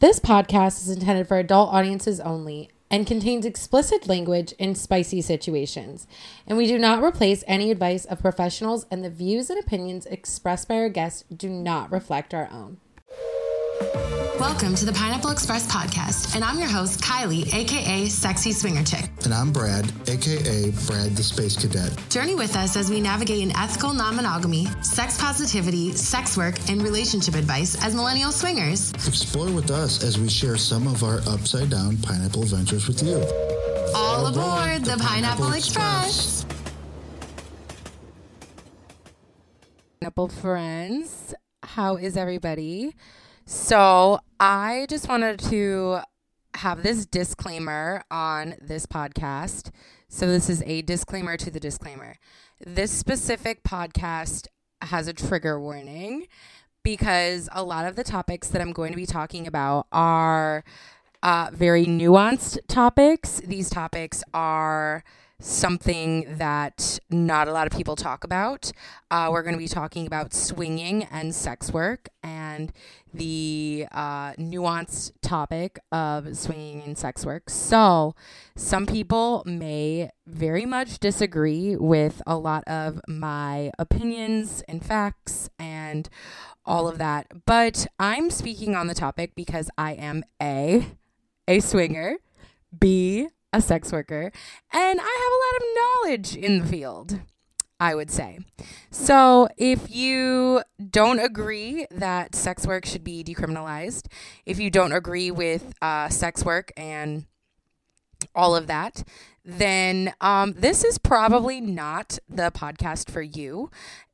This podcast is intended for adult audiences only and contains explicit language in spicy situations. And we do not replace any advice of professionals, and the views and opinions expressed by our guests do not reflect our own. Welcome to the Pineapple Express podcast, and I'm your host, Kiley, aka Sexy Swinger Chick. And I'm Brad, aka Brad the Space Cadet. Journey with us as we navigate an ethical non monogamy, sex positivity, sex work, and relationship advice as millennial swingers. Explore with us as we share some of our upside down pineapple adventures with you. All, aboard the, the Pineapple, Pineapple Express. Express. Pineapple friends, how is everybody? So, I just wanted to have this disclaimer on this podcast. So, this is a disclaimer to the disclaimer. This specific podcast has a trigger warning because a lot of the topics that I'm going to be talking about are uh, very nuanced topics. These topics are something that not a lot of people talk about. Uh, we're going to be talking about swinging and sex work and the uh, nuanced topic of swinging and sex work. So, some people may very much disagree with a lot of my opinions and facts and all of that. But I'm speaking on the topic because I am A, a swinger, B, a sex worker, and I have a lot of knowledge in the field. I would say. So, if you don't agree that sex work should be decriminalized, if you don't agree with uh, sex work and all of that, then um, this is probably not the podcast for you.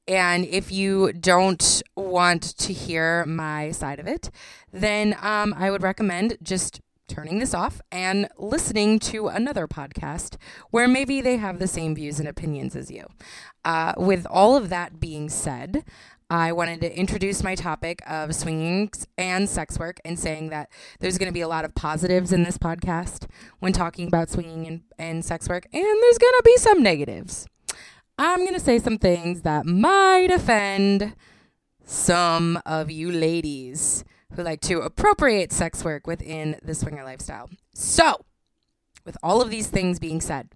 And if you don't want to hear my side of it, then um, I would recommend just turning this off and listening to another podcast where maybe they have the same views and opinions as you. Uh, with all of that being said, I wanted to introduce my topic of swinging and sex work and saying that there's going to be a lot of positives in this podcast when talking about swinging and, and sex work, and there's going to be some negatives. I'm going to say some things that might offend some of you ladies who like to appropriate sex work within the swinger lifestyle. So, with all of these things being said,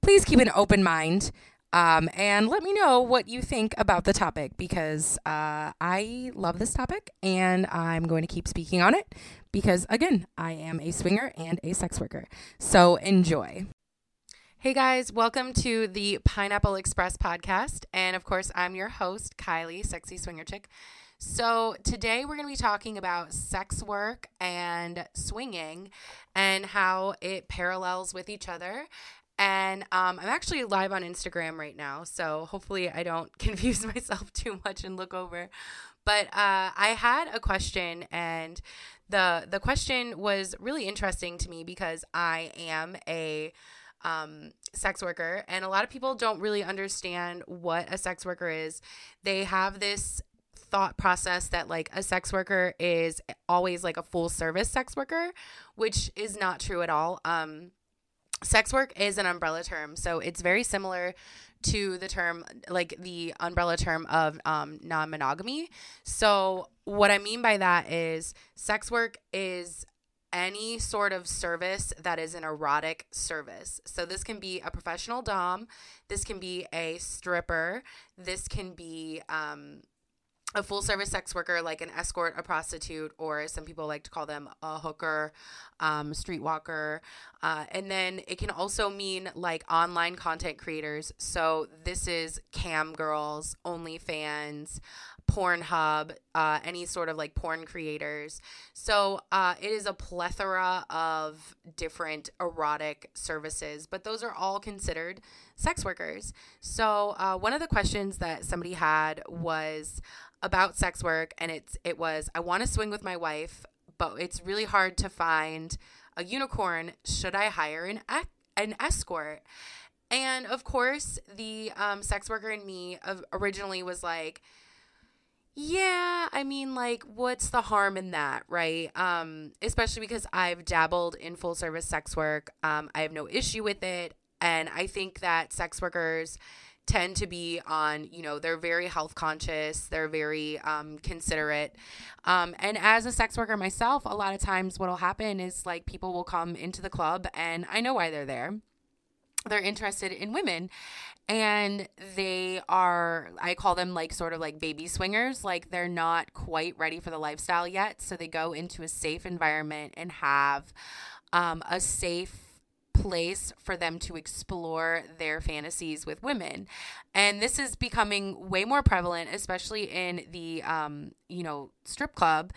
please keep an open mind um, and let me know what you think about the topic because uh, I love this topic and I'm going to keep speaking on it because, again, I am a swinger and a sex worker. So enjoy. Hey guys, welcome to the Pineapple Express podcast. And of course, I'm your host, Kiley, Sexy Swinger Chick. So, today we're going to be talking about sex work and swinging and how it parallels with each other. And um, I'm actually live on Instagram right now, so hopefully I don't confuse myself too much and look over. But uh, I had a question, and the the question was really interesting to me because I am a um, sex worker, and a lot of people don't really understand what a sex worker is. They have this thought process that like a sex worker is always like a full service sex worker, which is not true at all. Um, sex work is an umbrella term, so it's very similar to the term like the umbrella term of um, non-monogamy. So what I mean by that is sex work is any sort of service that is an erotic service. So this can be a professional dom, this can be a stripper, this can be um, a full service sex worker like an escort, a prostitute, or some people like to call them a hooker, um, streetwalker. Uh, and then it can also mean like online content creators. So this is cam girls, OnlyFans, Pornhub, uh, any sort of like porn creators. So uh, it is a plethora of different erotic services, but those are all considered sex workers. So uh, one of the questions that somebody had was, about sex work and it's it was I want to swing with my wife, but it's really hard to find a unicorn. Should I hire an an escort? And of course, the um, sex worker in me originally was like, yeah, I mean, like, what's the harm in that, right? Um, especially because I've dabbled in full service sex work. Um, I have no issue with it. And I think that sex workers tend to be on, you know, they're very health conscious, they're very um, considerate. Um, and as a sex worker myself, a lot of times what'll happen is like people will come into the club and I know why they're there. They're interested in women and they are i call them like sort of like baby swingers like they're not quite ready for the lifestyle yet so they go into a safe environment and have um, a safe place for them to explore their fantasies with women. And this is becoming way more prevalent, especially in the, um, you know, strip club.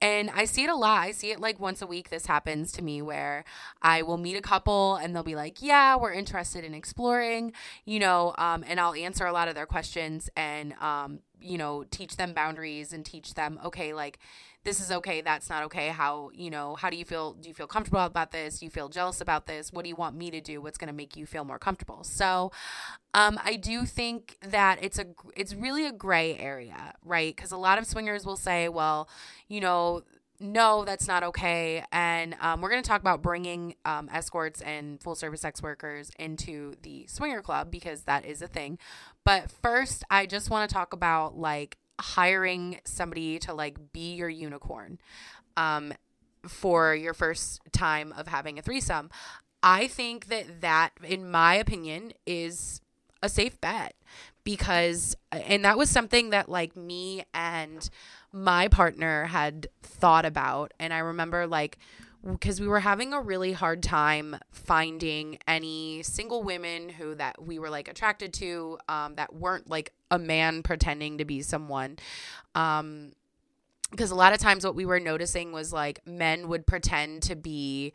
And I see it a lot. I see it like once a week. This happens to me where I will meet a couple and they'll be like, Yeah, we're interested in exploring, you know, um, and I'll answer a lot of their questions and, um, you know, teach them boundaries and teach them, okay, like, this is okay, that's not okay. How, you know, how do you feel? Do you feel comfortable about this? Do you feel jealous about this? What do you want me to do? What's going to make you feel more comfortable? So, um, I do think that it's a, it's really a gray area, right? Because a lot of swingers will say, well, you know, no, that's not okay. And um, we're going to talk about bringing um, escorts and full service sex workers into the swinger club because that is a thing. But first, I just want to talk about like hiring somebody to like be your unicorn um, for your first time of having a threesome. I think that that, in my opinion, is a safe bet because, and that was something that like me and my partner had thought about. And I remember like, because we were having a really hard time finding any single women who that we were like attracted to um, that weren't like a man pretending to be someone. Um, because a lot of times what we were noticing was like men would pretend to be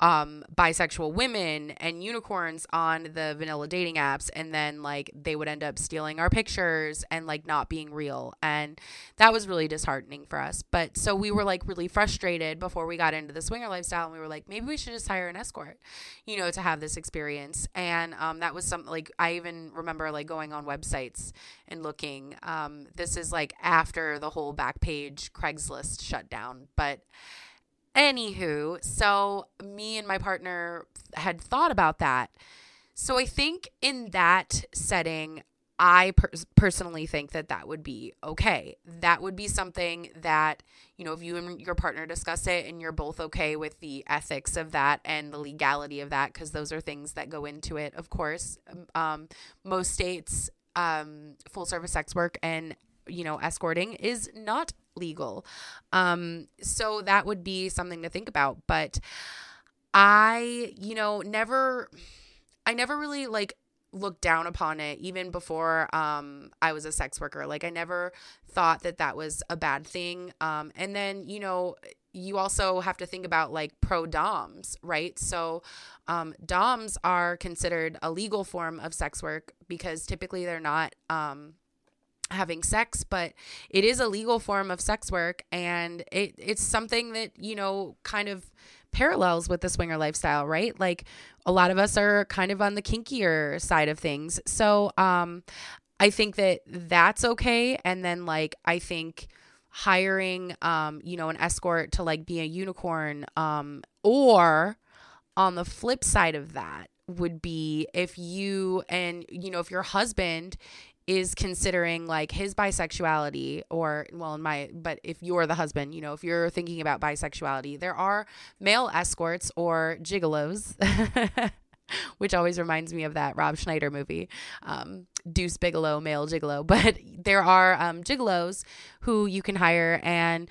um, bisexual women and unicorns on the vanilla dating apps and then like they would end up stealing our pictures and like not being real. And that was really disheartening for us. But so we were like really frustrated before we got into the swinger lifestyle and we were like maybe we should just hire an escort you know to have this experience. And um, that was something like i even remember like going on websites and looking. Um, this is like after the whole back page craigslist shut down but Anywho, so me and my partner had thought about that. So I think in that setting, I per- personally think that that would be okay. That would be something that, you know, if you and your partner discuss it and you're both okay with the ethics of that and the legality of that, because those are things that go into it, of course. Um, most states, um, full service sex work and, you know, escorting is not legal. Um, so that would be something to think about. But I, you know, never, I never really like looked down upon it even before um, I was a sex worker. Like I never thought that that was a bad thing. Um, and then, you know, you also have to think about like pro doms, right? So, um, doms are considered a legal form of sex work because typically they're not um, having sex, but it is a legal form of sex work and it it's something that, you know, kind of parallels with the swinger lifestyle, right? Like a lot of us are kind of on the kinkier side of things. So, um I think that that's okay and then like I think hiring um you know an escort to like be a unicorn um or on the flip side of that would be if you and you know if your husband is considering like his bisexuality or well in my but if you're the husband you know if you're thinking about bisexuality there are male escorts or gigolos which always reminds me of that rob schneider movie um, deuce bigalow male gigolo. But there are um, gigolos who you can hire and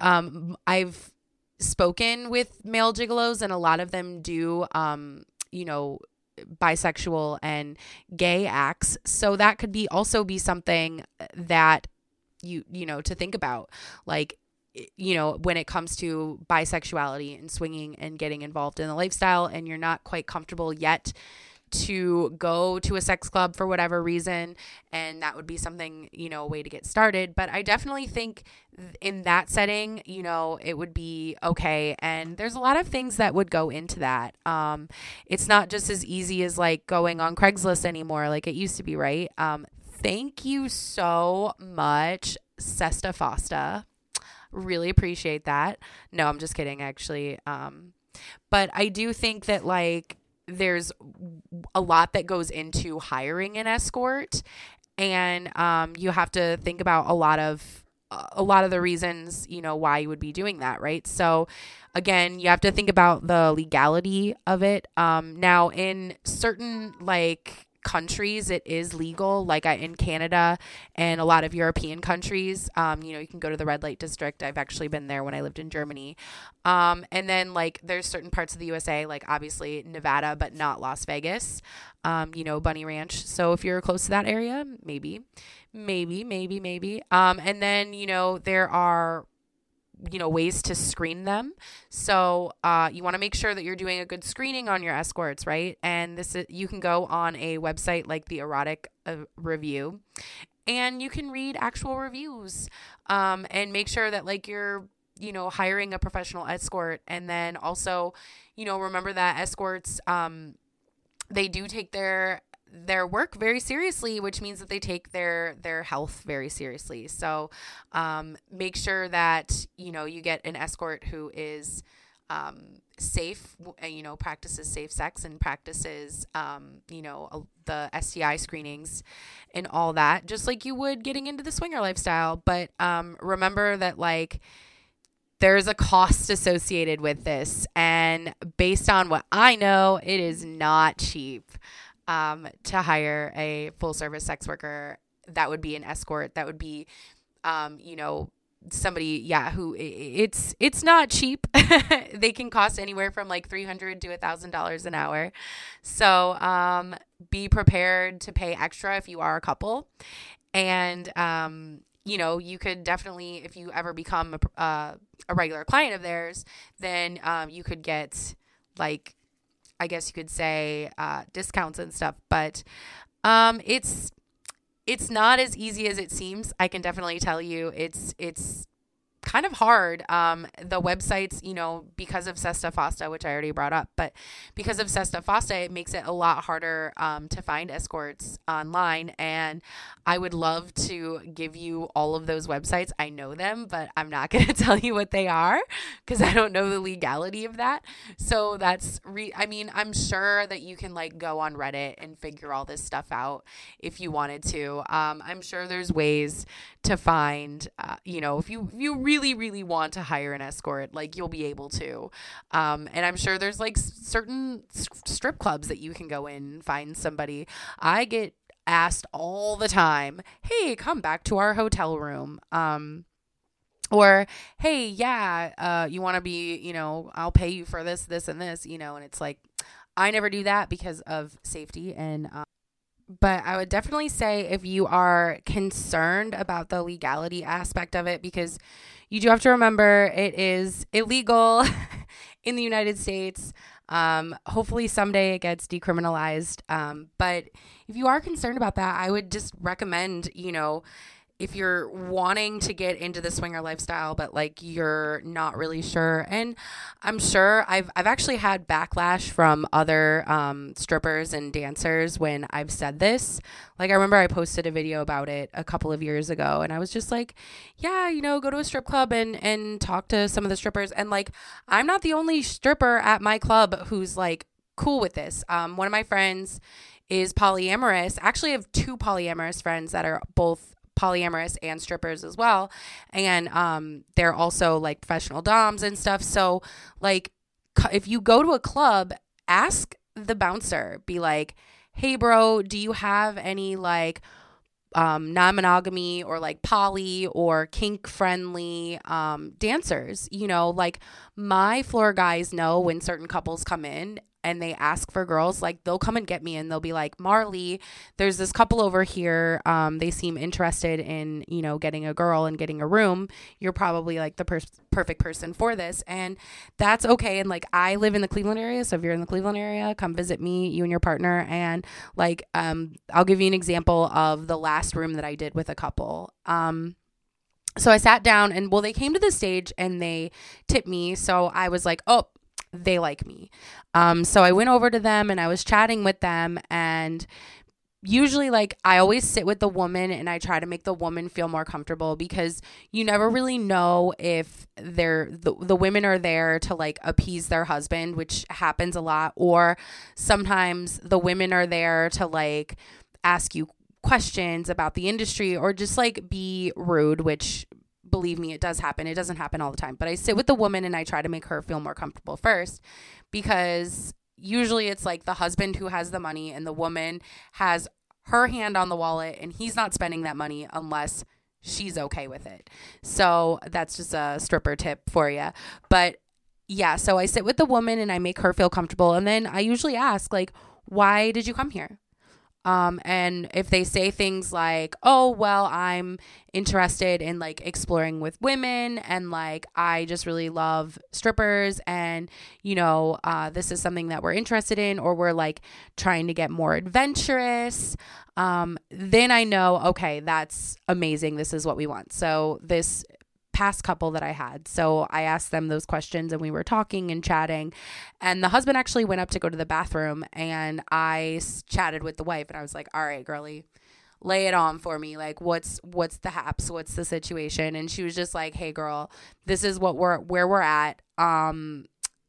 um, i've spoken with male gigolos and a lot of them do um, you know bisexual and gay acts. So that could be also be something that you you know to think about like you know when it comes to bisexuality and swinging and getting involved in the lifestyle and you're not quite comfortable yet to go to a sex club for whatever reason and that would be something you know a way to get started. But i definitely think in that setting you know it would be okay. And there's a lot of things that would go into that. Um it's not just as easy as like going on craigslist anymore like it used to be right? Um thank you so much sesta fosta. Really appreciate that. No i'm just kidding actually. Um but i do think that like there's a lot that goes into hiring an escort. And um, you have to think about a lot of a lot of the reasons you know why you would be doing that right? So again you have to think about the legality of it. Um, now in certain like countries it is legal like I, in canada and a lot of european countries um, you know you can go to the red light district. I've actually been there when i lived in germany. Um, and then like there's certain parts of the usa like obviously nevada but not las vegas. Um, you know bunny ranch. So if you're close to that area maybe maybe maybe maybe. Um, and then you know there are you know ways to screen them. So uh, you want to make sure that you're doing a good screening on your escorts right? And this is, you can go on a website like the erotic uh, review and you can read actual reviews um, and make sure that like you're you know hiring a professional escort. And then also you know remember that escorts um, they do take their their work very seriously, which means that they take their their health very seriously. So um, make sure that you know you get an escort who is um, safe, you know, practices safe sex and practices, um, you know, the STI screenings and all that, just like you would getting into the swinger lifestyle. But um, remember that like there's a cost associated with this, and based on what I know, it is not cheap um, to hire a full service sex worker that would be an escort. That would be um, you know somebody yeah who it's it's not cheap. They can cost anywhere from like 300 to a thousand dollars an hour. So um, be prepared to pay extra if you are a couple. And um, you know you could definitely if you ever become a, uh, a regular client of theirs then um, you could get like I guess you could say uh, discounts and stuff, but um, it's it's not as easy as it seems. I can definitely tell you, it's it's kind of hard. Um, the websites, you know, because of Sesta Fosta, which I already brought up, but because of Sesta Fosta, it makes it a lot harder um, to find escorts online. And I would love to give you all of those websites. I know them, but I'm not going to tell you what they are because I don't know the legality of that. So that's, re- I mean, I'm sure that you can like go on Reddit and figure all this stuff out if you wanted to. Um, I'm sure there's ways to find, uh, you know, if you if you really really really want to hire an escort, like you'll be able to. Um, and I'm sure there's like certain strip clubs that you can go in and find somebody. I get asked all the time, "Hey, come back to our hotel room." Um, or hey yeah uh, you want to be you know i'll pay you for this this and this you know and it's like i never do that because of safety and uh, but I would definitely say if you are concerned about the legality aspect of it, because you do have to remember it is illegal in the United States. Um, hopefully, someday it gets decriminalized. Um, but if you are concerned about that, I would just recommend, you know, if you're wanting to get into the swinger lifestyle but like you're not really sure and i'm sure i've, I've actually had backlash from other um, strippers and dancers when i've said this. Like i remember i posted a video about it a couple of years ago and i was just like yeah you know go to a strip club and and talk to some of the strippers. And like i'm not the only stripper at my club who's like cool with this. Um, one of my friends is polyamorous. I actually I have two polyamorous friends that are both polyamorous and strippers as well. And um, they're also like professional doms and stuff. So, like, if you go to a club, ask the bouncer, be like, hey, bro, do you have any like um, non monogamy or like poly or kink friendly um, dancers? You know, like my floor guys know when certain couples come in and they ask for girls, like they'll come and get me and they'll be like, Marley, there's this couple over here. Um, they seem interested in, you know, getting a girl and getting a room. You're probably like the per- perfect person for this. And that's okay. And like, I live in the Cleveland area. So if you're in the Cleveland area, come visit me, you and your partner. And like, um, I'll give you an example of the last room that I did with a couple. Um, so I sat down and well, they came to the stage and they tipped me. So I was like, oh, they like me. Um, so I went over to them and I was chatting with them and usually like I always sit with the woman and I try to make the woman feel more comfortable because you never really know if they're the, the women are there to like appease their husband, which happens a lot, or sometimes the women are there to like ask you questions about the industry or just like be rude, which believe me, it does happen. It doesn't happen all the time, but I sit with the woman and I try to make her feel more comfortable first because usually it's like the husband who has the money and the woman has her hand on the wallet and he's not spending that money unless she's okay with it. So that's just a stripper tip for you. But yeah, so I sit with the woman and I make her feel comfortable and then I usually ask like why did you come here? Um, and if they say things like, oh, well, I'm interested in like exploring with women and like I just really love strippers and, you know, uh, this is something that we're interested in or we're like trying to get more adventurous, um, then I know, okay, that's amazing. This is what we want. So this past couple that I had. So I asked them those questions and we were talking and chatting. And the husband actually went up to go to the bathroom and I chatted with the wife and I was like, "All right, girlie, lay it on for me. Like what's what's the haps? What's the situation?" And she was just like, "Hey girl, this is what we're where we're at. Um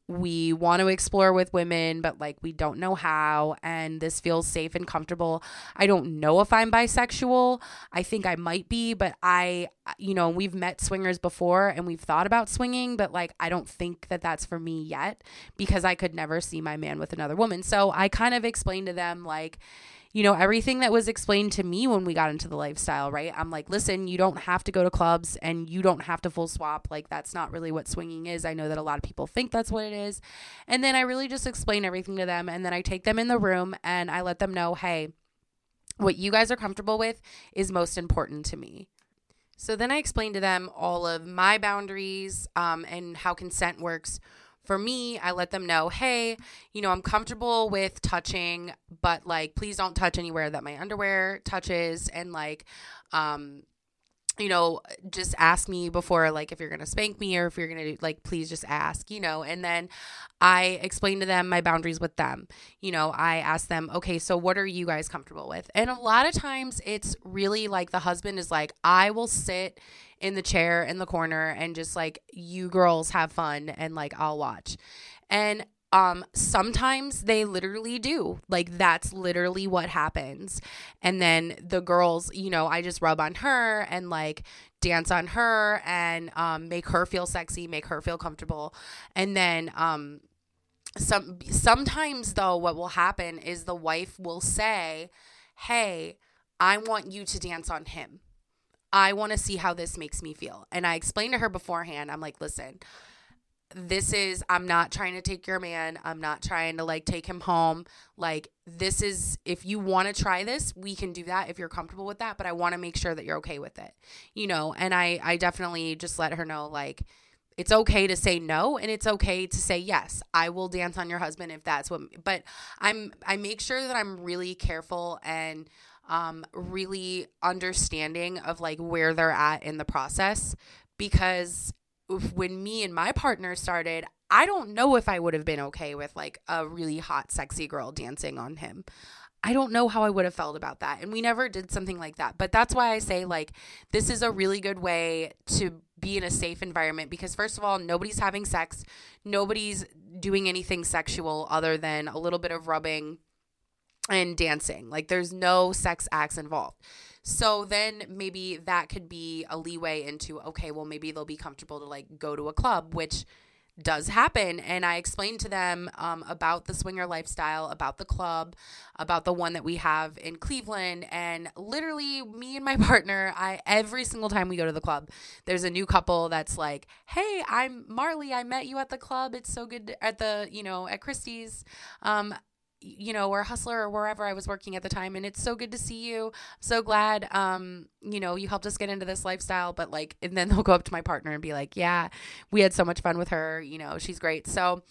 we want to explore with women, but like we don't know how, and this feels safe and comfortable. I don't know if I'm bisexual. I think I might be, but I, you know, we've met swingers before and we've thought about swinging, but like I don't think that that's for me yet because I could never see my man with another woman. So I kind of explained to them, like, you know, everything that was explained to me when we got into the lifestyle, right? I'm like, listen, you don't have to go to clubs and you don't have to full swap. Like, that's not really what swinging is. I know that a lot of people think that's what it is. And then I really just explain everything to them. And then I take them in the room and I let them know, hey, what you guys are comfortable with is most important to me. So then I explained to them all of my boundaries um, and how consent works for me, I let them know, hey, you know, I'm comfortable with touching, but like, please don't touch anywhere that my underwear touches. And like, um, you know, just ask me before, like, if you're going to spank me or if you're going to, like, please just ask, you know. And then I explain to them my boundaries with them. You know, I ask them, okay, so what are you guys comfortable with? And a lot of times it's really like the husband is like, I will sit in the chair in the corner and just like, you girls have fun and like, I'll watch. And um sometimes they literally do. Like that's literally what happens. And then the girls you know i just rub on her and like dance on her and um make her feel sexy make her feel comfortable. And then um some sometimes though what will happen is the wife will say hey i want you to dance on him. I want to see how this makes me feel. And i explained to her beforehand i'm like listen this is I'm not trying to take your man. I'm not trying to like take him home. Like this is if you want to try this, we can do that if you're comfortable with that, but I want to make sure that you're okay with it. You know, and I I definitely just let her know like it's okay to say no and it's okay to say yes. I will dance on your husband if that's what but I'm I make sure that I'm really careful and um really understanding of like where they're at in the process because when me and my partner started, I don't know if I would have been okay with like a really hot, sexy girl dancing on him. I don't know how I would have felt about that. And we never did something like that. But that's why I say, like, this is a really good way to be in a safe environment because, first of all, nobody's having sex, nobody's doing anything sexual other than a little bit of rubbing and dancing. Like, there's no sex acts involved. So then maybe that could be a leeway into okay, well maybe they'll be comfortable to like go to a club, which does happen. And I explained to them um, about the swinger lifestyle, about the club, about the one that we have in Cleveland. And literally, me and my partner, I every single time we go to the club, there's a new couple that's like, "Hey, I'm Marley. I met you at the club. It's so good to, at the you know at Christie's. Um, you know, or Hustler or wherever I was working at the time. And it's so good to see you. So glad, um, you know, you helped us get into this lifestyle. But like, and then they'll go up to my partner and be like, yeah, we had so much fun with her. You know, she's great. So,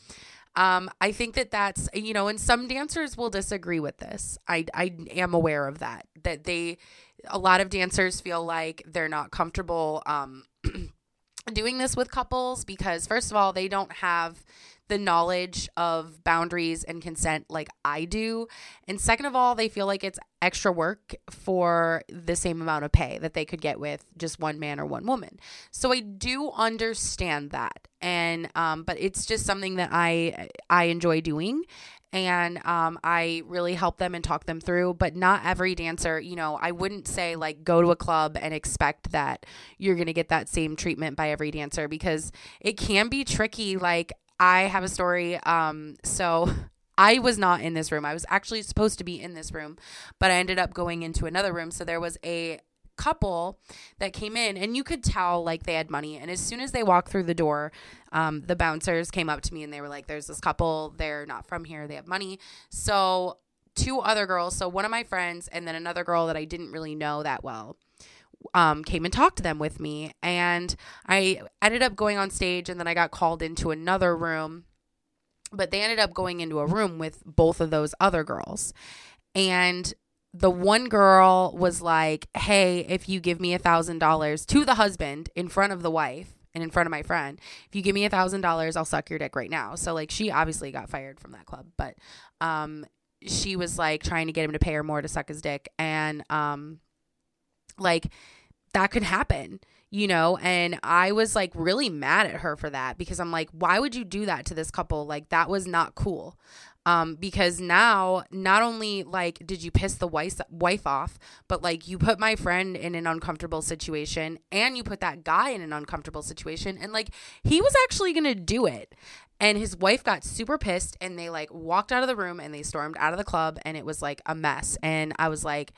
um, I think that that's, you know, and some dancers will disagree with this. I, I am aware of that, that they, a lot of dancers feel like they're not comfortable, um, doing this with couples because first of all, they don't have the knowledge of boundaries and consent like I do. And second of all, they feel like it's extra work for the same amount of pay that they could get with just one man or one woman. So I do understand that. And um but it's just something that I I enjoy doing and um, I really help them and talk them through. But not every dancer, you know, I wouldn't say like go to a club and expect that you're going to get that same treatment by every dancer because it can be tricky. Like, I have a story. Um, so I was not in this room. I was actually supposed to be in this room, but I ended up going into another room. So there was a couple that came in and you could tell like they had money and as soon as they walked through the door um, the bouncers came up to me and they were like there's this couple they're not from here they have money so two other girls so one of my friends and then another girl that i didn't really know that well um, came and talked to them with me. And I ended up going on stage and then I got called into another room. But they ended up going into a room with both of those other girls. And the one girl was like, Hey, if you give me a thousand dollars to the husband in front of the wife and in front of my friend, if you give me a thousand dollars, I'll suck your dick right now. So like she obviously got fired from that club, but um she was like trying to get him to pay her more to suck his dick and um like that could happen you know? And i was like really mad at her for that because i'm like why would you do that to this couple? Like that was not cool. Um, because now not only like did you piss the wife wife off, but like you put my friend in an uncomfortable situation, and you put that guy in an uncomfortable situation, and like he was actually gonna do it, and his wife got super pissed, and they like walked out of the room and they stormed out of the club, and it was like a mess, and I was like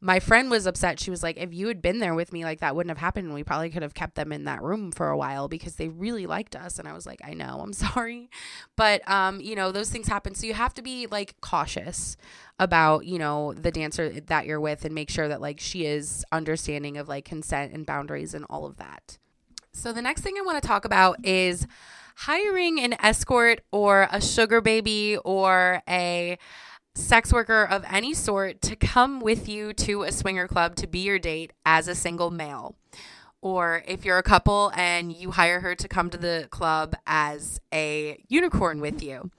my friend was upset. She was like, if you had been there with me, like that wouldn't have happened. We probably could have kept them in that room for a while because they really liked us. And I was like, I know, I'm sorry. But, um, you know, those things happen. So you have to be like cautious about, you know, the dancer that you're with and make sure that like she is understanding of like consent and boundaries and all of that. So the next thing I want to talk about is hiring an escort or a sugar baby or a sex worker of any sort to come with you to a swinger club to be your date as a single male. Or if you're a couple and you hire her to come to the club as a unicorn with you.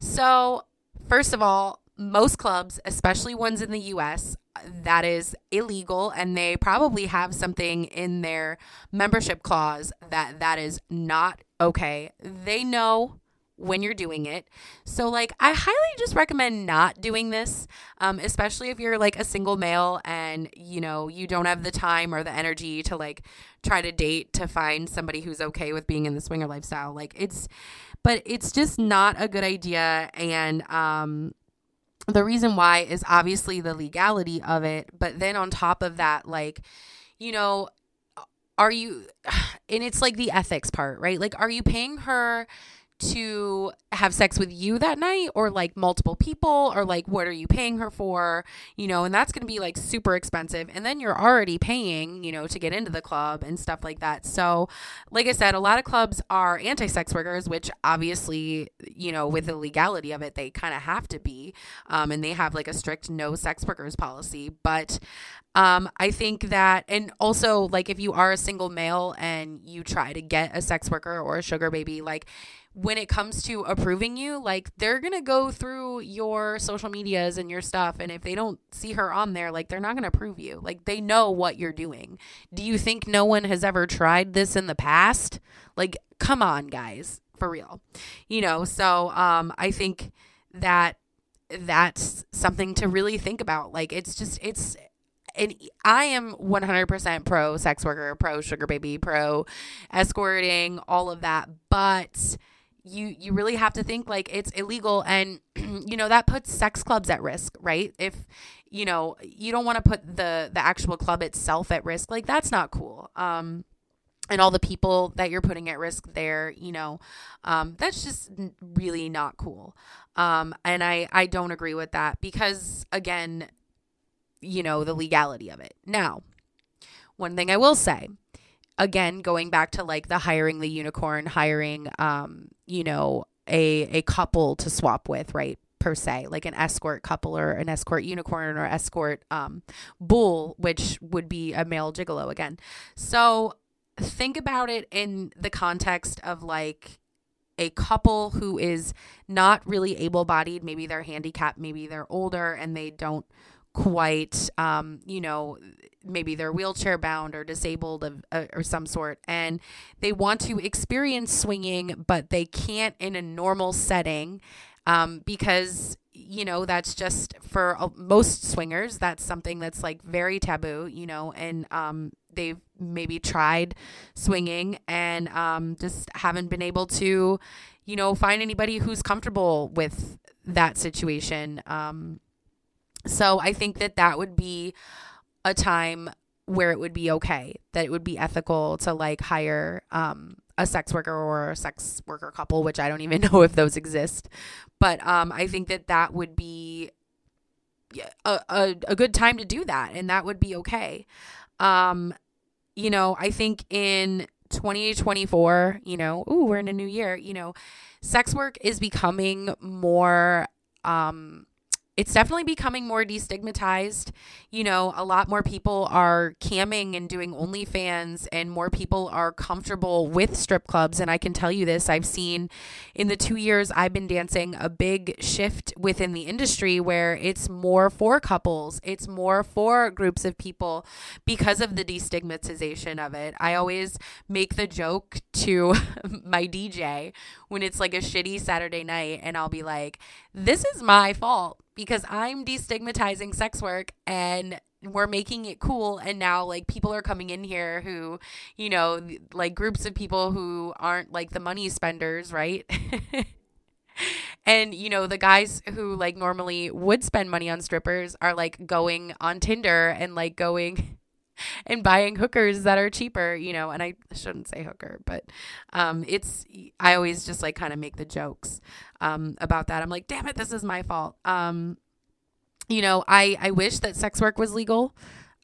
So, first of all, most clubs, especially ones in the US, that is illegal and they probably have something in their membership clause that that is not okay. They know when you're doing it. So, like, I highly just recommend not doing this, um, especially if you're like a single male and you know you don't have the time or the energy to like try to date to find somebody who's okay with being in the swinger lifestyle. Like, it's, but it's just not a good idea. And, um, the reason why is obviously the legality of it, but then on top of that, like, you know, are you, and it's like the ethics part, right? Like, are you paying her? To have sex with you that night or like multiple people or like what are you paying her for you know and that's going to be like super expensive. And then you're already paying you know to get into the club and stuff like that. So like i said a lot of clubs are anti-sex workers which obviously you know with the legality of it they kind of have to be um, and they have like a strict no sex workers policy. But um, I think that, and also, like, if you are a single male and you try to get a sex worker or a sugar baby, like, when it comes to approving you, like they're going to go through your social medias and your stuff. And if they don't see her on there, like they're not going to approve you. Like they know what you're doing. Do you think no one has ever tried this in the past? Like, come on, guys, for real. You know, so um, I think that that's something to really think about. Like, it's just, it's, and I am 100% pro sex worker, pro sugar baby, pro escorting, all of that. But you you really have to think like it's illegal and you know that puts sex clubs at risk right? If you know you don't want to put the the actual club itself at risk like that's not cool. Um and all the people that you're putting at risk there you know um that's just really not cool. Um and i i don't agree with that because again you know the legality of it. Now one thing i will say again going back to like the hiring the unicorn hiring um you know a a couple to swap with right per se like an escort couple or an escort unicorn or escort um bull which would be a male gigolo again. So think about it in the context of like a couple who is not really able bodied, maybe they're handicapped, maybe they're older and they don't quite, um, you know, maybe they're wheelchair bound or disabled of, uh, or some sort, and they want to experience swinging, but they can't in a normal setting um, because you know that's just for uh, most swingers that's something that's like very taboo you know and um, they've maybe tried swinging and um, just haven't been able to you know find anybody who's comfortable with that situation um, so i think that that would be a time where it would be okay that it would be ethical to like hire um, a sex worker or a sex worker couple, which I don't even know if those exist. But um, I think that that would be a, a, a good time to do that, and that would be okay. Um, you know, I think in 2024, you know, ooh, we're in a new year, you know, sex work is becoming more um it's definitely becoming more destigmatized. You know, a lot more people are camming and doing OnlyFans, and more people are comfortable with strip clubs. And I can tell you this I've seen in the two years I've been dancing a big shift within the industry where it's more for couples, it's more for groups of people because of the destigmatization of it. I always make the joke to my DJ when it's like a shitty Saturday night, and I'll be like, this is my fault because I'm destigmatizing sex work and we're making it cool. And now like people are coming in here who you know like groups of people who aren't like the money spenders right? And you know the guys who like normally would spend money on strippers are like going on tinder and like going and buying hookers that are cheaper, you know, and I shouldn't say hooker, but um, it's, I always just like kind of make the jokes um, about that. I'm like, damn it, this is my fault. Um, you know, I, I wish that sex work was legal.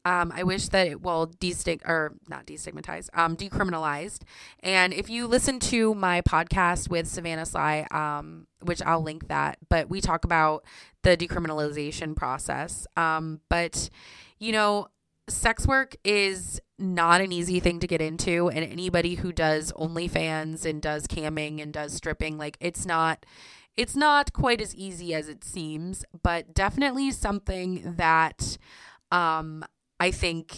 Um, I wish that it will destig or not destigmatized, um, decriminalized. And if you listen to my podcast with Savannah Sly, um, which I'll link that, but we talk about the decriminalization process. Um, but you know, sex work is not an easy thing to get into and anybody who does OnlyFans and does camming and does stripping like it's not it's not quite as easy as it seems but definitely something that um I think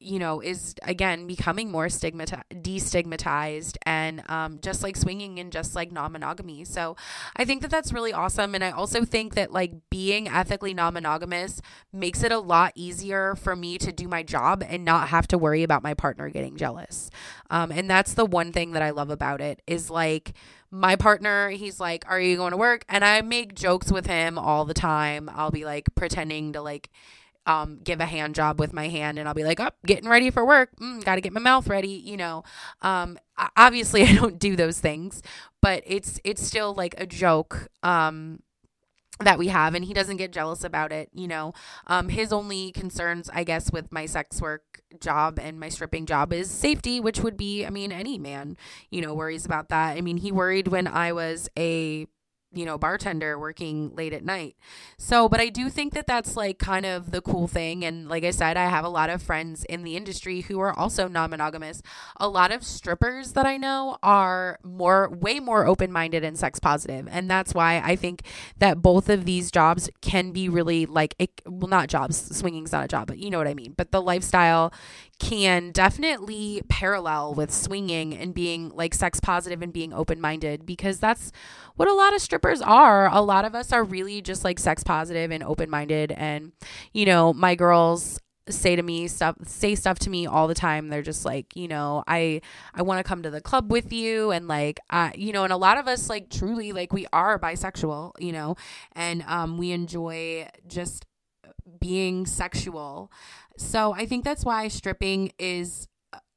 you know, is again becoming more stigmatized, destigmatized, and um, just like swinging and just like non monogamy. So I think that that's really awesome. And I also think that like being ethically non monogamous makes it a lot easier for me to do my job and not have to worry about my partner getting jealous. Um, and that's the one thing that I love about it is like, my partner, he's like, Are you going to work? And I make jokes with him all the time. I'll be like pretending to like, um, give a hand job with my hand and I'll be like, oh, getting ready for work. Mm, Got to get my mouth ready. You know, um, obviously I don't do those things, but it's, it's still like a joke. Um, that we have and he doesn't get jealous about it you know um his only concerns i guess with my sex work job and my stripping job is safety which would be i mean any man you know worries about that i mean he worried when i was a you know, bartender working late at night. So, but I do think that that's like kind of the cool thing. And like I said, I have a lot of friends in the industry who are also non monogamous. A lot of strippers that I know are more, way more open minded and sex positive. And that's why I think that both of these jobs can be really like, it, well, not jobs, swinging's not a job, but you know what I mean. But the lifestyle can definitely parallel with swinging and being like sex positive and being open minded because that's what a lot of strippers are. A lot of us are really just like sex positive and open minded. And, you know, my girls say to me stuff say stuff to me all the time they're just like you know i i want to come to the club with you and like you know and a lot of us like truly like we are bisexual you know and um we enjoy just being sexual so I think that's why stripping is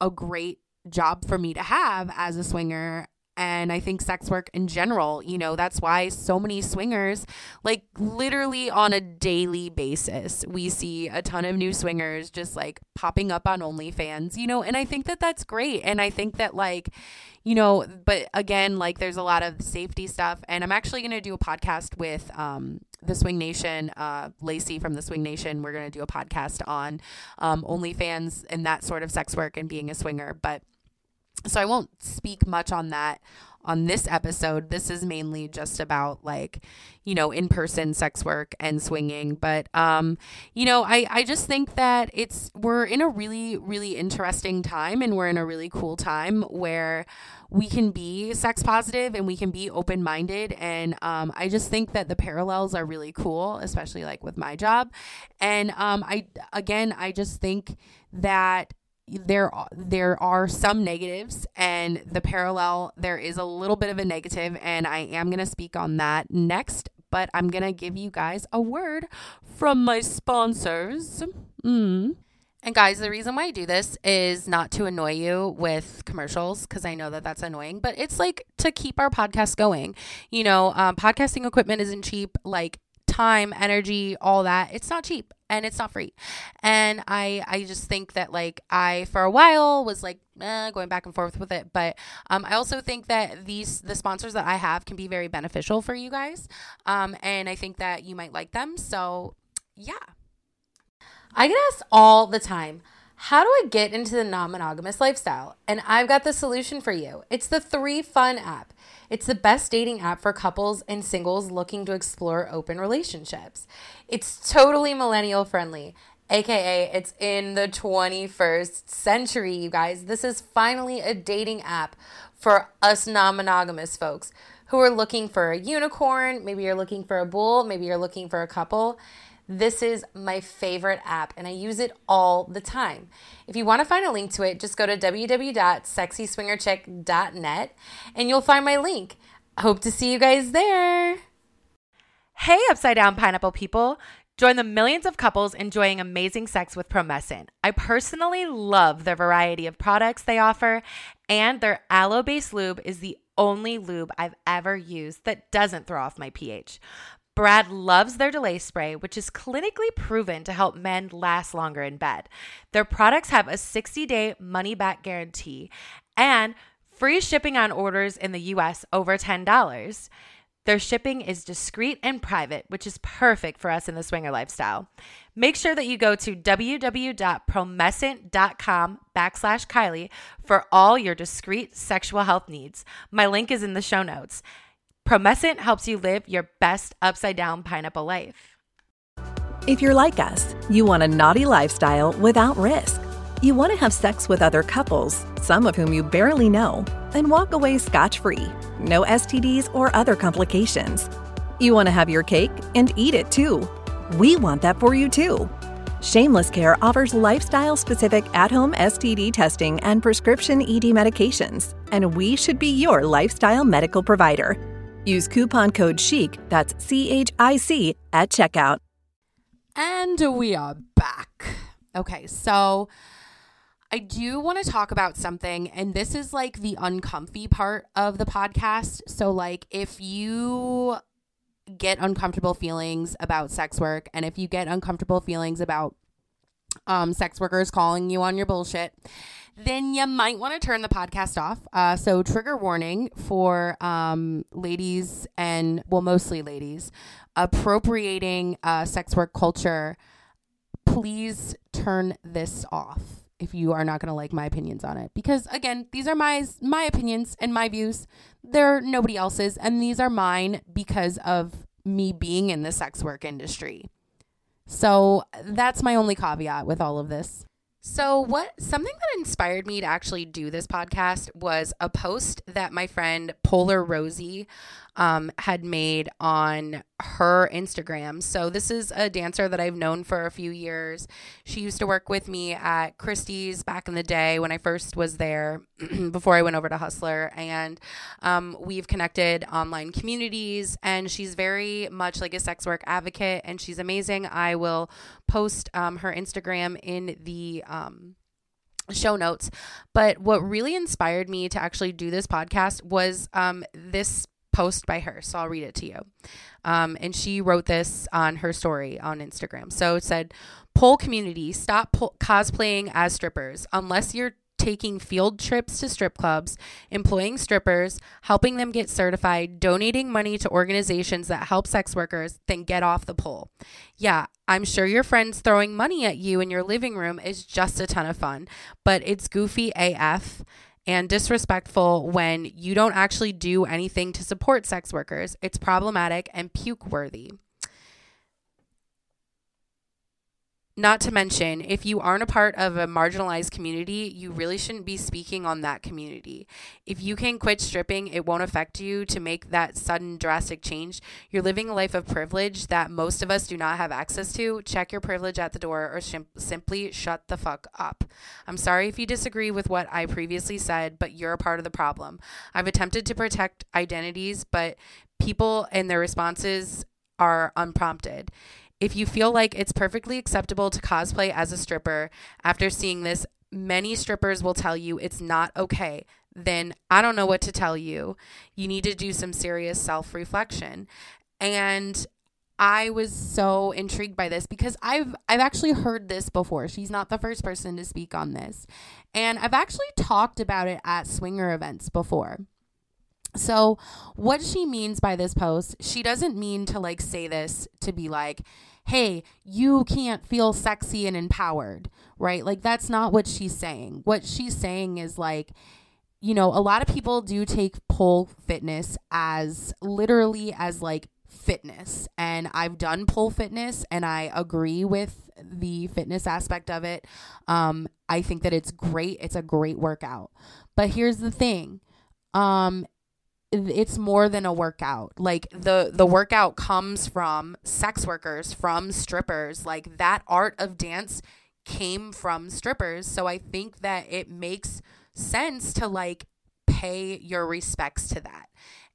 a great job for me to have as a swinger and I think sex work in general, you know, that's why so many swingers, like literally on a daily basis, we see a ton of new swingers just like popping up on OnlyFans, you know, and I think that that's great. And I think that, like, you know, but again, like there's a lot of safety stuff. And I'm actually going to do a podcast with, um, the Swing Nation, uh, Lacey from the Swing Nation. We're going to do a podcast on um, OnlyFans and that sort of sex work and being a swinger. But so I won't speak much on that on this episode. This is mainly just about like, you know, in person sex work and swinging. But, um, you know, I, I just think that it's, we're in a really, really interesting time and we're in a really cool time where we can be sex positive and we can be open minded. And um, I just think that the parallels are really cool, especially like with my job. And um, I, again, I just think that there there are some negatives and the parallel there is a little bit of a negative and I am going to speak on that next but I'm going to give you guys a word from my sponsors. Mm. And guys, the reason why I do this is not to annoy you with commercials because I know that that's annoying, but it's like to keep our podcast going. You know, um, podcasting equipment isn't cheap. Like time, energy, all that. It's not cheap and it's not free. And I I just think that like I for a while was like eh, going back and forth with it, but um, I also think that these the sponsors that I have can be very beneficial for you guys. Um, and I think that you might like them. So yeah. I get asked all the time, how do I get into the non monogamous lifestyle? And I've got the solution for you. It's the 3Fun app. It's the best dating app for couples and singles looking to explore open relationships. It's totally millennial friendly. AKA, it's in the 21st century, you guys. This is finally a dating app for us non monogamous folks who are looking for a unicorn. Maybe you're looking for a bull. Maybe you're looking for a couple. This is my favorite app and I use it all the time. If you want to find a link to it, just go to www.sexyswingerchic.net and you'll find my link. Hope to see you guys there. Hey, upside down pineapple people. Join the millions of couples enjoying amazing sex with Promescent. I personally love the variety of products they offer, and their aloe based lube is the only lube I've ever used that doesn't throw off my pH. Brad loves their delay spray, which is clinically proven to help men last longer in bed. Their products have a 60 day money back guarantee and free shipping on orders in the US over $10. Their shipping is discreet and private, which is perfect for us in the swinger lifestyle. Make sure that you go to www.promescent.com backslash Kiley for all your discreet sexual health needs. My link is in the show notes. Promescent helps you live your best upside down pineapple life. If you're like us, you want a naughty lifestyle without risk. You want to have sex with other couples, some of whom you barely know, and walk away scotch free. No STDs or other complications. You want to have your cake and eat it too. We want that for you too. Shameless Care offers lifestyle specific at home STD testing and prescription ED medications, and we should be your lifestyle medical provider. Use coupon code CHIC, that's C H I C, at checkout. And we are back. Okay, so I do want to talk about something, and this is like the uncomfy part of the podcast. So, like, if you get uncomfortable feelings about sex work, and if you get uncomfortable feelings about um, sex workers calling you on your bullshit, then you might want to turn the podcast off. Uh, so, trigger warning for um, ladies and, well, mostly ladies, appropriating uh, sex work culture. Please turn this off if you are not going to like my opinions on it because again these are my my opinions and my views they're nobody else's and these are mine because of me being in the sex work industry so that's my only caveat with all of this. So, what something that inspired me to actually do this podcast was a post that my friend Polar Rosie um, had made on her Instagram. So, this is a dancer that I've known for a few years. She used to work with me at Christie's back in the day when I first was there before I went over to Hustler. And um, we've connected online communities, and she's very much like a sex work advocate, and she's amazing. I will post um, her Instagram in the um, show notes. But what really inspired me to actually do this podcast was um, this post by her. So I'll read it to you. Um, and she wrote this on her story on Instagram. So it said, Pole community, stop po- cosplaying as strippers unless you're taking field trips to strip clubs, employing strippers, helping them get certified, donating money to organizations that help sex workers, then get off the pole. Yeah, I'm sure your friends throwing money at you in your living room is just a ton of fun, but it's goofy AF and disrespectful when you don't actually do anything to support sex workers. It's problematic and puke worthy. Not to mention, if you aren't a part of a marginalized community, you really shouldn't be speaking on that community. If you can quit stripping, it won't affect you to make that sudden drastic change. You're living a life of privilege that most of us do not have access to. Check your privilege at the door or simply shut the fuck up. I'm sorry if you disagree with what I previously said, but you're a part of the problem. I've attempted to protect identities, but people and their responses are unprompted. If you feel like it's perfectly acceptable to cosplay as a stripper after seeing this, many strippers will tell you it's not okay. Then I don't know what to tell you. You need to do some serious self reflection. And I was so intrigued by this because I've I've actually heard this before. She's not the first person to speak on this. And I've actually talked about it at swinger events before. So, what she means by this post, she doesn't mean to like say this to be like, hey, you can't feel sexy and empowered, right? Like, that's not what she's saying. What she's saying is like, you know, a lot of people do take pole fitness as literally as like fitness. And I've done pole fitness and I agree with the fitness aspect of it. Um, I think that it's great. It's a great workout. But here's the thing. Um, it's more than a workout. Like the the workout comes from sex workers, from strippers. Like that art of dance came from strippers. So I think that it makes sense to like pay your respects to that.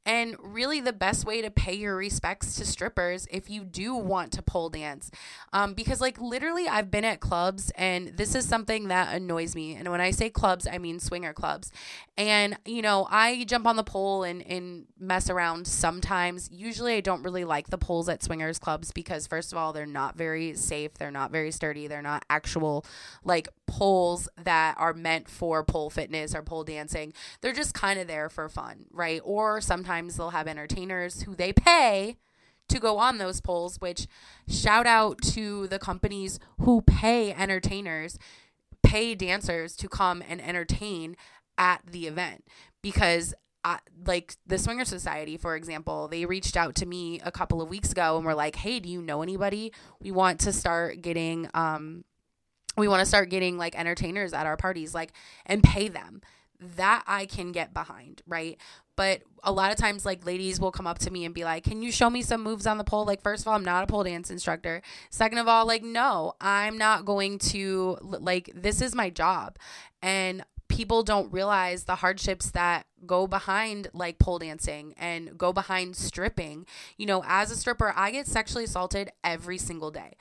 And really, the best way to pay your respects to strippers if you do want to pole dance. Um, because, like, literally, I've been at clubs, and this is something that annoys me. And when I say clubs, I mean swinger clubs. And, you know, I jump on the pole and, and mess around sometimes. Usually, I don't really like the poles at swingers clubs because, first of all, they're not very safe, they're not very sturdy, they're not actual, like, poles that are meant for pole fitness or pole dancing. They're just kind of there for fun, right? Or sometimes they'll have entertainers who they pay to go on those poles, which shout out to the companies who pay entertainers, pay dancers to come and entertain at the event because I, like the Swinger Society, for example, they reached out to me a couple of weeks ago and were like, "Hey, do you know anybody? We want to start getting, um, we want to start getting like entertainers at our parties, like, and pay them." That I can get behind, right? But a lot of times, like ladies will come up to me and be like, Can you show me some moves on the pole? Like, first of all, I'm not a pole dance instructor. Second of all, like, no, I'm not going to, like, this is my job. And people don't realize the hardships that go behind like pole dancing and go behind stripping. You know, as a stripper, I get sexually assaulted every single day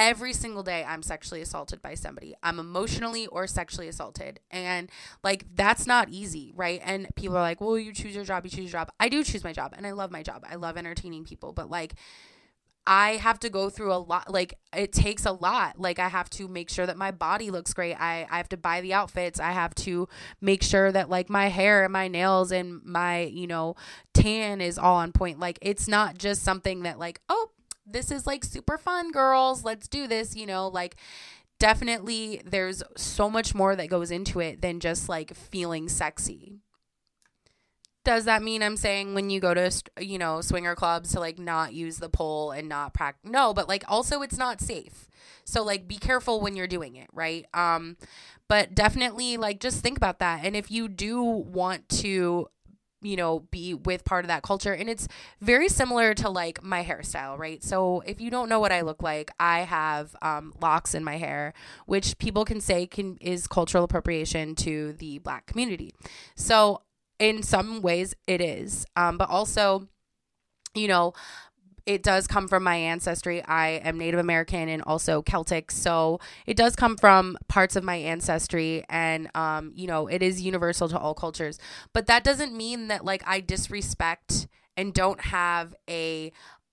every single day I'm sexually assaulted by somebody. I'm emotionally or sexually assaulted. And like that's not easy, right? And people are like, "Well, you choose your job, you choose your job." I do choose my job and I love my job. I love entertaining people, but like I have to go through a lot like it takes a lot. Like I have to make sure that my body looks great. I I have to buy the outfits. I have to make sure that like my hair and my nails and my, you know, tan is all on point. Like it's not just something that like, "Oh, this is like super fun, girls. Let's do this, you know, like definitely there's so much more that goes into it than just like feeling sexy. Does that mean I'm saying when you go to you know swinger clubs to like not use the pole and not practice? No, but like also it's not safe. So like be careful when you're doing it, right? Um but definitely like just think about that. And if you do want to you know, be with part of that culture. And it's very similar to like my hairstyle, right? So if you don't know what I look like, I have um, locks in my hair, which people can say can is cultural appropriation to the black community. So in some ways it is. Um, but also, you know, it does come from my ancestry. I am Native American and also Celtic, so it does come from parts of my ancestry, and um, you know, it is universal to all cultures. But that doesn't mean that like I disrespect and don't have a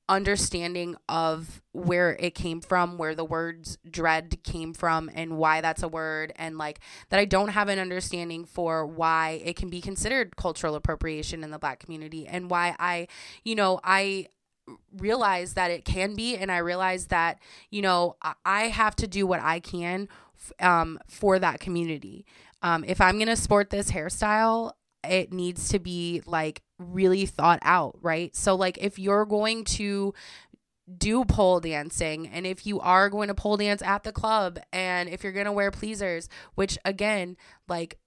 understanding of where it came from, where the words dread came from, and why that's a word, and like that I don't have an understanding for why it can be considered cultural appropriation in the black community, and why I, you know, I realize that it can be and i realize that you know i have to do what i can um, for that community um, if I'm going to sport this hairstyle, it needs to be like really thought out, right? So, like, if you're going to do pole dancing and if you are going to pole dance at the club and if you're going to wear pleasers, which again, like,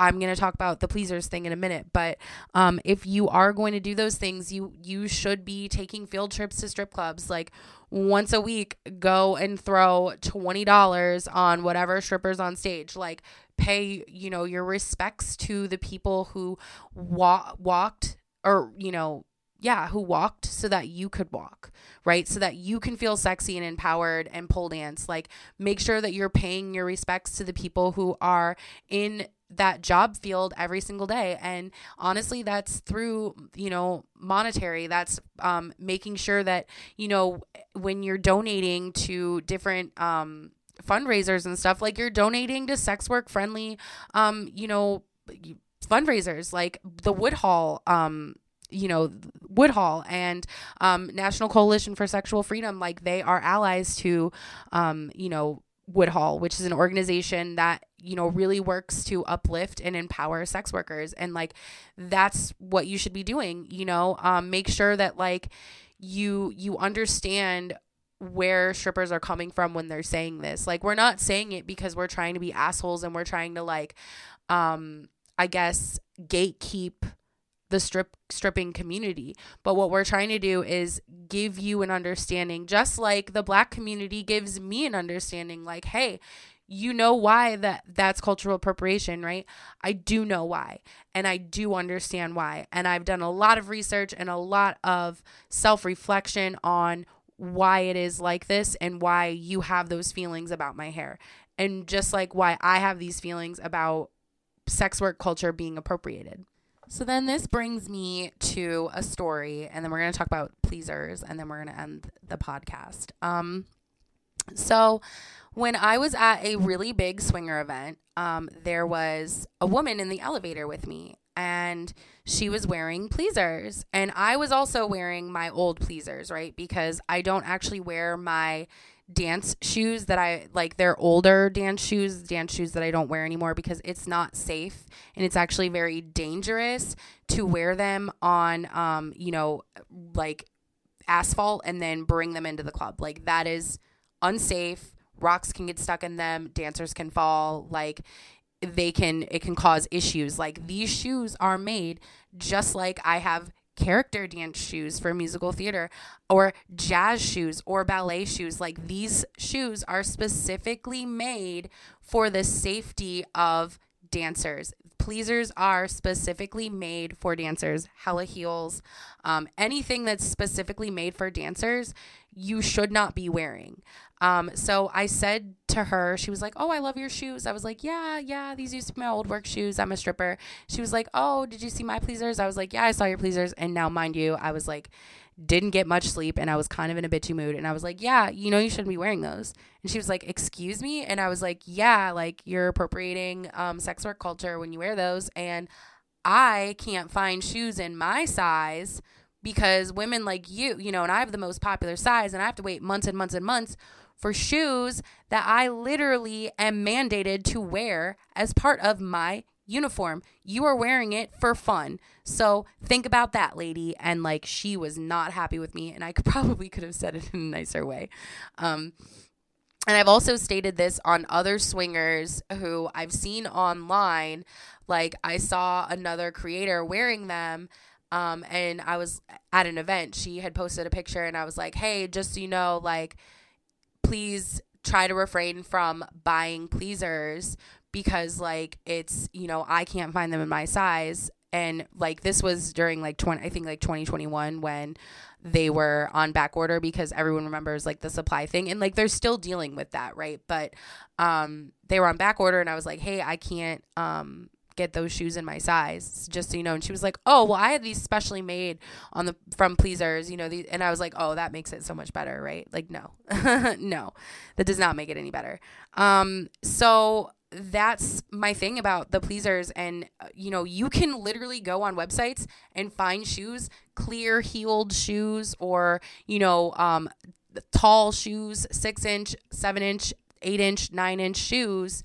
I'm going to talk about the pleasers thing in a minute, but um, if you are going to do those things, you you should be taking field trips to strip clubs. Like once a week, go and throw twenty dollars on whatever strippers on stage. Like pay you know your respects to the people who wa- walked or you know yeah, who walked so that you could walk, right? So that you can feel sexy and empowered and pole dance. Like, make sure that you're paying your respects to the people who are in that job field every single day and honestly that's through you know monetary that's um, making sure that you know when you're donating to different um, fundraisers and stuff like you're donating to sex work friendly um, you know fundraisers like the Woodhull um, you know Woodhull and um, national coalition for sexual freedom like they are allies to um, you know Woodhull which is an organization that you know really works to uplift and empower sex workers. And like that's what you should be doing you know? Um, make sure that like you you understand where strippers are coming from when they're saying this. Like we're not saying it because we're trying to be assholes and we're trying to like um i guess gatekeep the strip stripping community. But what we're trying to do is give you an understanding just like the black community gives me an understanding like hey, you know why that that's cultural appropriation, right? I do know why and I do understand why. And I've done a lot of research and a lot of self-reflection on why it is like this and why you have those feelings about my hair. And just like why I have these feelings about sex work culture being appropriated. So then this brings me to a story, and then we're going to talk about pleasers, and then we're going to end the podcast. Um, so when I was at a really big swinger event, um, there was a woman in the elevator with me, and she was wearing pleasers. And I was also wearing my old pleasers, right? Because I don't actually wear my dance shoes that I like they're older dance shoes, dance shoes that I don't wear anymore because it's not safe and it's actually very dangerous to wear them on um, you know, like asphalt and then bring them into the club. Like that is unsafe rocks can get stuck in them, dancers can fall, like they can it can cause issues. Like these shoes are made just like I have character dance shoes for musical theater or jazz shoes or ballet shoes. Like these shoes are specifically made for the safety of dancers. Pleasers are specifically made for dancers. Hella heels, um, anything that's specifically made for dancers, you should not be wearing. Um, so I said to her, she was like, Oh, I love your shoes. I was like, Yeah, yeah, these used to be my old work shoes. I'm a stripper. She was like, Oh, did you see my pleasers? I was like, Yeah, I saw your pleasers. And now, mind you, I was like, didn't get much sleep and I was kind of in a bitchy mood. And I was like, Yeah, you know, you shouldn't be wearing those. And she was like, Excuse me? And I was like, Yeah, like you're appropriating um, sex work culture when you wear those. And I can't find shoes in my size because women like you, you know, and I have the most popular size and I have to wait months and months and months for shoes that I literally am mandated to wear as part of my uniform. You are wearing it for fun. So think about that, lady. And like, she was not happy with me, and I could probably could have said it in a nicer way. Um, and I've also stated this on other swingers who I've seen online. Like, I saw another creator wearing them. Um, and I was at an event. She had posted a picture, and I was like, hey, just so you know, like, please try to refrain from buying pleasers because like it's you know I can't find them in my size. And like this was during like 20 I think like 2021 when they were on back order because everyone remembers like the supply thing. And like they're still dealing with that right? But um they were on back order and I was like hey I can't um get those shoes in my size just so you know. And she was like oh well i had these specially made on the from pleasers you know these and i was like oh that makes it so much better right? Like no no that does not make it any better. Um so that's my thing about the pleasers. And uh, you know you can literally go on websites and find shoes clear heeled shoes or you know um tall shoes six inch seven inch eight inch nine inch shoes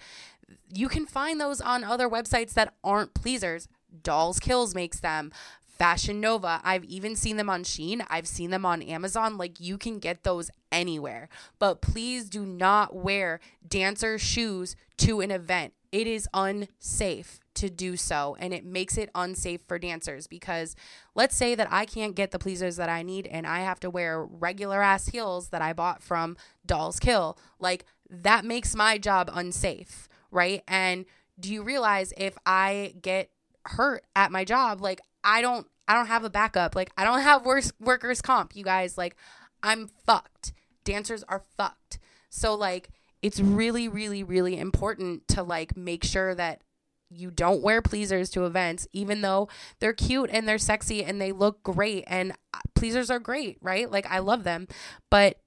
you can find those on other websites that aren't pleasers. Dolls Kills makes them. Fashion Nova. I've even seen them on Shein. I've seen them on Amazon. Like you can get those anywhere. But please do not wear dancer shoes to an event. It is unsafe to do so and it makes it unsafe for dancers because let's say that I can't get the pleasers that I need and I have to wear regular ass heels that I bought from Dolls Kill. Like that makes my job unsafe, right? And do you realize if I get hurt at my job, like I don't I don't have a backup. Like I don't have worse workers comp, you guys. Like I'm fucked. Dancers are fucked. So like it's really really really important to like make sure that you don't wear pleasers to events even though they're cute and they're sexy and they look great and uh, pleasers are great, right? Like I love them, but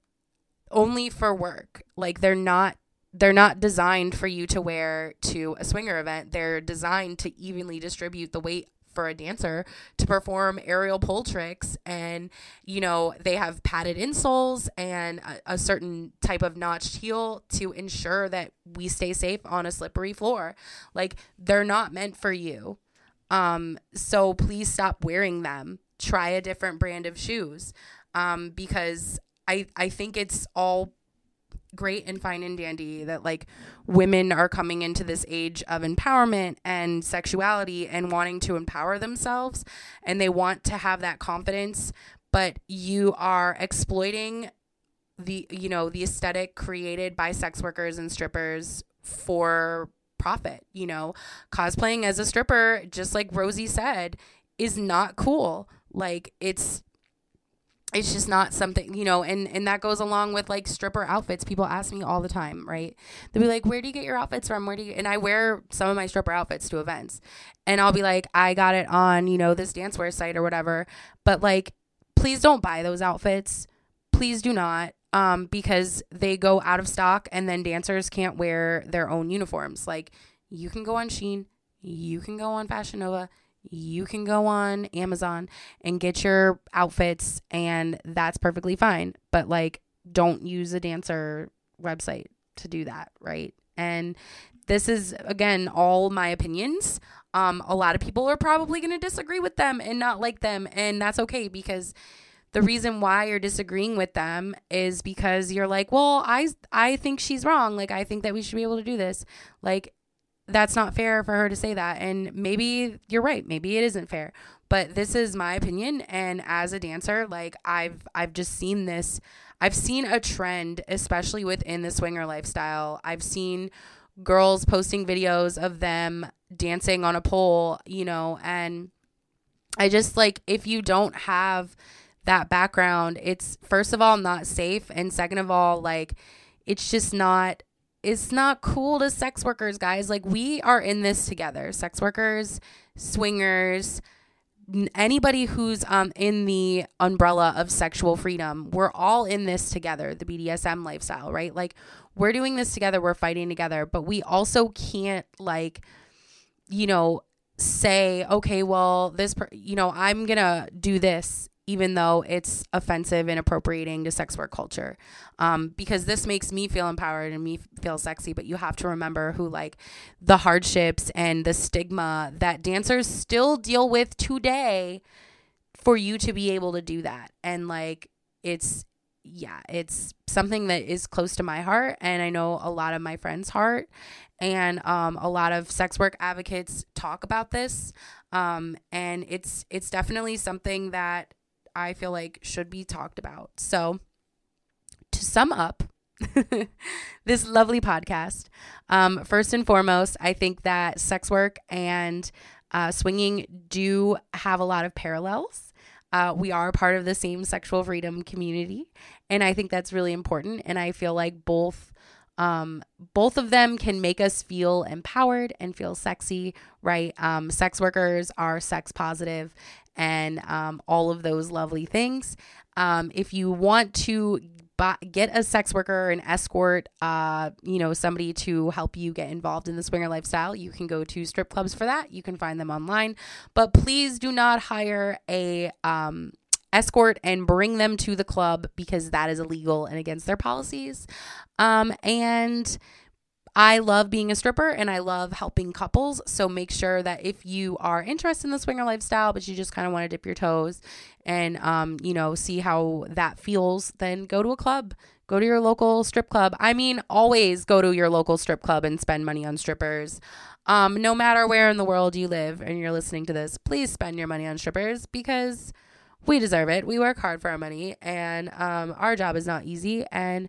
only for work. Like they're not they're not designed for you to wear to a swinger event. They're designed to evenly distribute the weight for a dancer to perform aerial pole tricks. And you know they have padded insoles and a, a, certain type of notched heel to ensure that we stay safe on a slippery floor. Like they're not meant for you. Um so please stop wearing them. Try a different brand of shoes. Um because i i think it's all great and fine and dandy that like women are coming into this age of empowerment and sexuality and wanting to empower themselves and they want to have that confidence but you are exploiting the you know the aesthetic created by sex workers and strippers for profit you know? Cosplaying as a stripper just like Rosie said is not cool. Like it's it's just not something you know and and that goes along with like stripper outfits. People ask me all the time right? They'll be like where do you get your outfits from? Where do you and i wear some of my stripper outfits to events. And i'll be like i got it on you know this dancewear site or whatever. But like please don't buy those outfits. Please do not um because they go out of stock and then dancers can't wear their own uniforms. Like you can go on Shein you can go on fashion nova you can go on Amazon and get your outfits, and that's perfectly fine. But like, don't use a dancer website to do that, right? And this is again all my opinions. Um, a lot of people are probably going to disagree with them and not like them, and that's okay because the reason why you're disagreeing with them is because you're like, well, I I think she's wrong. Like I think that we should be able to do this. Like that's not fair for her to say that. And maybe you're right. Maybe it isn't fair. But this is my opinion and as a dancer, like I've I've just seen this I've seen a trend especially within the swinger lifestyle. I've seen girls posting videos of them dancing on a pole, you know, and I just like if you don't have that background, it's first of all not safe and second of all like it's just not it's not cool to sex workers, guys. Like we are in this together. Sex workers, swingers, anybody who's um in the umbrella of sexual freedom. We're all in this together, the BDSM lifestyle, right? Like we're doing this together, we're fighting together, but we also can't like you know say, okay, well, this per- you know, I'm to do this even though it's offensive and appropriating to sex work culture. Um, because this makes me feel empowered and me feel sexy, but you have to remember who like the hardships and the stigma that dancers still deal with today for you to be able to do that. And like it's yeah, it's something that is close to my heart and I know a lot of my friends' heart and um, a lot of sex work advocates talk about this um, and it's it's definitely something that I feel like should be talked about. So, to sum up this lovely podcast, um, first and foremost, I think that sex work and uh, swinging do have a lot of parallels. Uh, we are part of the same sexual freedom community, and I think that's really important. And I feel like both um, both of them can make us feel empowered and feel sexy, right? Um, sex workers are sex positive and um, all of those lovely things. Um, if you want to buy, get a sex worker, an escort, uh, you know, somebody to help you get involved in the swinger lifestyle, you can go to strip clubs for that. You can find them online, but please do not hire a um, escort and bring them to the club because that is illegal and against their policies. Um, and I love being a stripper and I love helping couples. So make sure that if you are interested in the swinger lifestyle, but you just kind of want to dip your toes and, um, you know, see how that feels, then go to a club. Go to your local strip club. I mean, always go to your local strip club and spend money on strippers. Um, no matter where in the world you live and you're listening to this, please spend your money on strippers because we deserve it. We work hard for our money and um, our job is not easy. And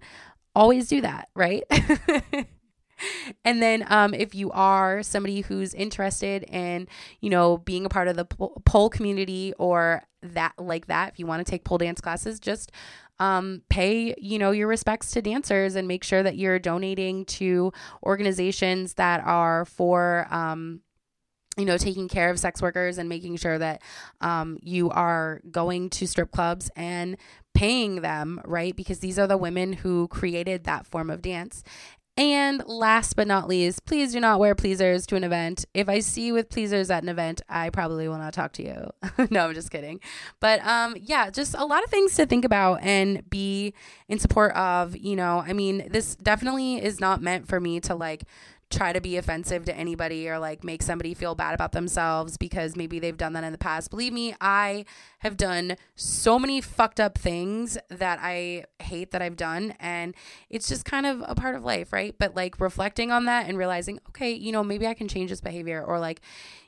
always do that, right? and then um, if you are somebody who's interested in you know being a part of the pole community or that like that if you want to take pole dance classes just um, pay you know your respects to dancers and make sure that you're donating to organizations that are for um, you know, taking care of sex workers and making sure that um, you are going to strip clubs and paying them, right? Because these are the women who created that form of dance. And last but not least, please do not wear pleasers to an event. If I see you with pleasers at an event, I probably will not talk to you. no, I'm just kidding. But um, yeah, just a lot of things to think about and be in support of. You know, I mean, this definitely is not meant for me to like try to be offensive to anybody or like make somebody feel bad about themselves because maybe they've done that in the past. Believe me, I have done so many fucked up things that I hate that I've done. And it's just kind of a part of life, right? But like reflecting on that and realizing, okay, you know, maybe I can change this behavior or like,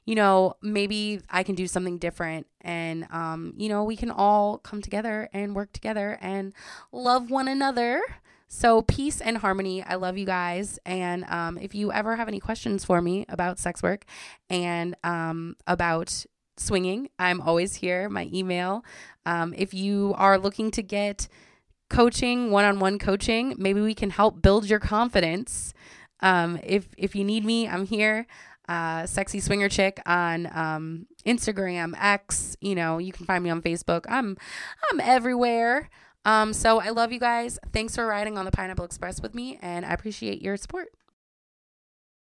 you know, maybe I can do something different. And, um, you know, we can all come together and work together and love one another so, peace and harmony. I love you guys. And um, if you ever have any questions for me about sex work and um, about swinging, I'm always here. My email. Um, if you are looking to get coaching, one on one coaching, maybe we can help build your confidence. Um, if, if you need me, I'm here. Uh, sexy swinger chick on um, Instagram, X. You know, you can find me on Facebook. I'm I'm everywhere. Um, so I love you guys. Thanks for riding on the Pineapple Express with me, and I appreciate your support.